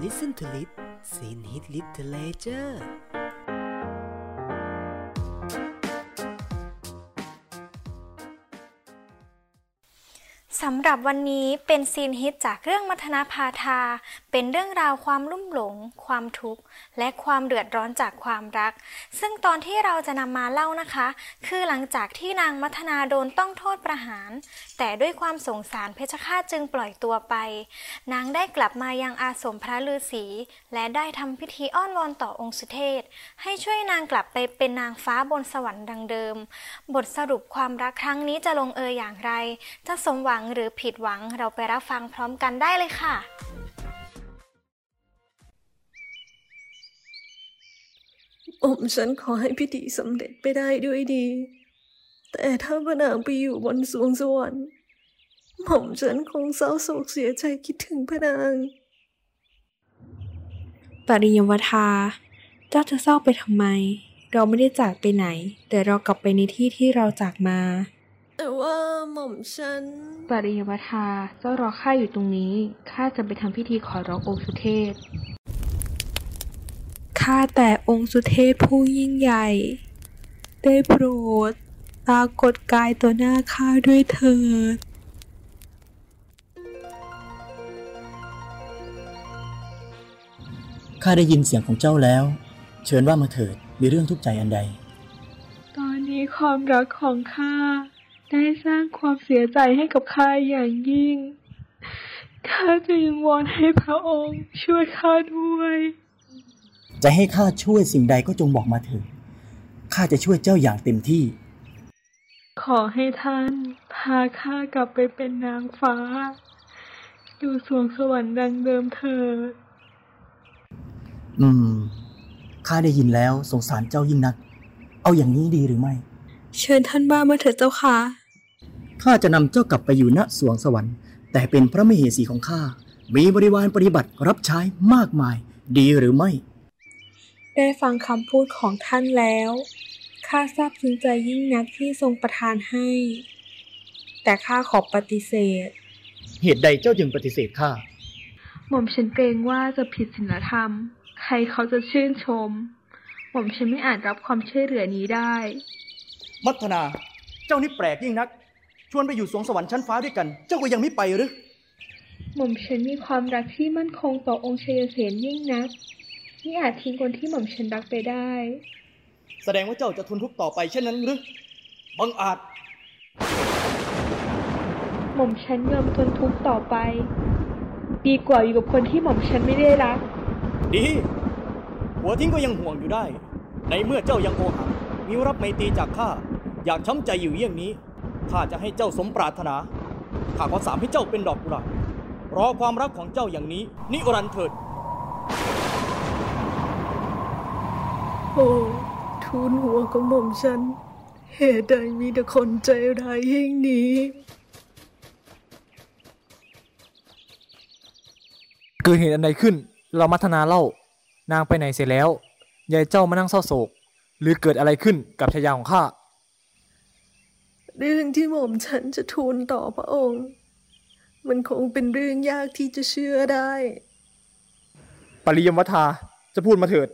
Listen to it, sing it little later. สำหรับวันนี้เป็นซีนฮิตจากเรื่องมัทนาพาทา เป็นเรื่องราวความลุ่มหลง ความทุกข์ และความเดือดร้อนจากความรัก ซึ่งตอนที่เราจะนำมาเล่านะคะ คือหลังจากที่นางมัทนาโดนต้องโทษประหาร แต่ด้วยความสงสารเพชฌฆาตจึงปล่อยตัวไป นางได้กลับมายังอาสมพระฤาษีและได้ทำพิธีอ้อนวอนต่อองค์สุเทพให้ช่วยนางกลับไปเป็นนางฟ้าบนสวรรค์ดังเดิม บทสรุปความรักครั้งนี้จะลงเอยอย่างไร จะสมหวังหรือผิดหวังเราไปรับฟังพร้อมกันได้เลยค่ะ อมฉันขอให้พิธีสำเร็จไปได้ด้วยดี แต่ถ้าพระนางไปอยู่บนสวงสวรรค์หม่อมฉันคงเศร้าโศกเสียใจคิดถึงพระนาง ปริยวทา เจ้าจะเศร้าไปทำไม เราไม่ได้จากไปไหน แต่เรากลับไปในที่ที่เราจากมา แต่ว่าหม่อมฉัน ปริยวทาเจ้ารอข้าอยู่ตรงนี้ข้าจะไปทำพิธีขอร้ององค์สุเทพข้าแต่องค์สุเทพผู้ยิ่งใหญ่ ได้โปรดปรากฏกายต่อหน้าข้าด้วยเถิดข้าได้ยินเสียงของเจ้าแล้ว เชิญว่ามาเถิดมีเรื่องทุกข์ใจอันใด ตอนนี้ความรักของข้า ได้สร้างความเสียใจให้กับข้าอย่างยิ่ง ข้าจะยิงวอนให้พระองค์ช่วยข้าด้วย จะให้ข้าช่วยสิ่งใดก็จงบอกมาเถิด ข้าจะช่วยเจ้าอย่างเต็มที่ ขอให้ท่านพาข้ากลับไปเป็นนางฟ้า อยู่สวงสวรรค์ดังเดิมเถิด อืม ข้าได้ยินแล้วสงสารเจ้ายิ่งนัก เอาอย่างนี้ดีหรือไม่ เชิญท่านบ้ามาเถิดเจ้าค่ะ ข้าจะนำเจ้ากลับไปอยู่ณสวงสวรรค์ แต่เป็นพระมเหสีของข้า มีบริวารปฏิบัติรับใช้มากมาย ดีหรือไม่ ได้ฟังคำพูดของท่านแล้วข้าซาบซึ้งใจยิ่งนักที่ทรงประทานให้ แต่ข้าขอปฏิเสธ เหตุใดเจ้าจึงปฏิเสธข้า หม่อมฉันเกรงว่าจะผิดศีลธรรม ใครเขาจะชื่นชม หม่อมฉันไม่อาจรับความช่วยเหลือนี้ได้ มัทนา เจ้านี่แปลกยิ่งนัก ชวนไปอยู่สวงสวรรค์ชั้นฟ้าด้วยกัน เจ้าก็ยังไม่ไปหรือ หม่อมฉันมีความรักที่มั่นคงต่อองค์ชัยเสนยิ่งนักไม่อาจทิ้งคนที่หม่อมฉันรักไปได้ แสดงว่าเจ้าจะทนทุกข์ต่อไปเช่นนั้นหรือบังอาจ หม่อมฉันยอมทนทุกข์ต่อไป ดีกว่าอยู่กับคนที่หม่อมฉันไม่ได้รัก ดี หัวทิ้งก็ยังห่วงอยู่ได้ ในเมื่อเจ้ายังโอหังมีรับไมตรีจากข้าอยากช้ำใจอยู่เยี่ยงนี้ ข้าจะให้เจ้าสมปรารถนา ข้าขอสามให้เจ้าเป็นดอกกุหลาบรอความรักของเจ้าอย่างนี้ นิรันดร์เถิด โอ้ทูลหัวของหม่อมฉัน เหตุใดมีแต่คนใจร้ายยิ่งนี้เกิดเหตุอันใดขึ้น เรามัทนาเล่านางไปไหนเสร็จแล้ว ยายเจ้ามานั่งเศร้าโศก หรือเกิดอะไรขึ้นกับชายาของข้า เรื่องที่หม่อมฉันจะทูลต่อพระองค์ มันคงเป็นเรื่องยากที่จะเชื่อได้ ปริยมวัทาจะพูดมาเถิด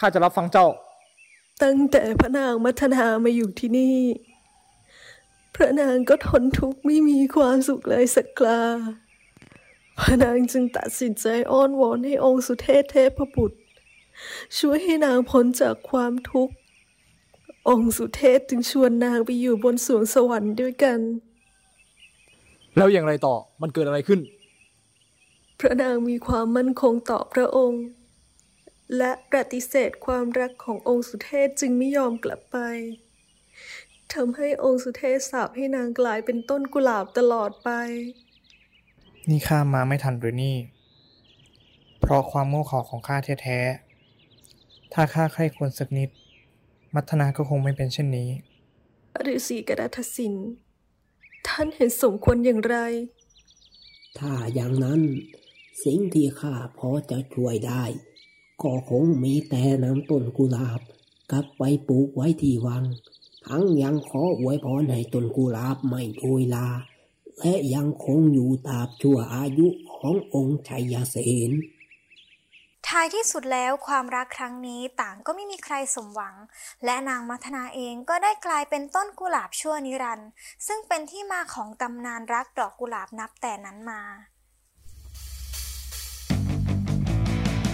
ข้าจะรับฟังเจ้า ตั้งแต่พระนางมัทนามาอยู่ที่นี่ พระนางก็ทนทุกข์ไม่มีความสุขเลยสักคราพระนางจึงตัดสินใจอ้อนวอนให้องค์สุเทพเทพบุตร ช่วยให้นางพ้นจากความทุกข์ องค์สุเทพจึงชวนนางไปอยู่บนสวงสวรรค์ด้วยกัน แล้วอย่างไรต่อมันเกิดอะไรขึ้น พระนางมีความมั่นคงต่อพระองค์ และปฏิเสธความรักขององค์สุเทพจึงไม่ยอมกลับไปทำให้องค์สุเทพสาปให้นางกลายเป็นต้นกุหลาบตลอดไป นี่ข้ามาไม่ทันหรือนี่ เพราะความโง่เขลาของข้าแท้ๆ ถ้าข้าใคร่ควรสักนิด มัทนาก็คงไม่เป็นเช่นนี้ฤาษีกระทัสิน ท่านเห็นสมควรอย่างไร ถ้าอย่างนั้น สิ่งที่ข้าพอจะช่วยได้ ก็คงมีแต่นำต้นกุหลาบ กลับไปปลูกไว้ที่วัง ทั้งยังขออวยพรให้ต้นกุหลาบไม่โดยลา และยังคงอยู่ตราบชั่วอายุขององค์ชัยเสน ท้ายที่สุดแล้วความรักครั้งนี้ต่างก็ไม่มีใครสมหวัง และนางมัทนาเองก็ได้กลายเป็นต้นกุหลาบชั่วนิรันด์ซึ่งเป็นที่มาของตำนานรักดอกกุหลาบนับแต่นั้นมา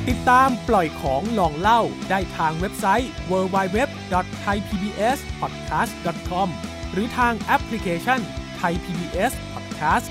ติดตามปล่อยของลองเล่าได้ทางเว็บไซต์ www.thaipbspodcast.com หรือทางแอปพลิเคชัน Thai PBS Podcast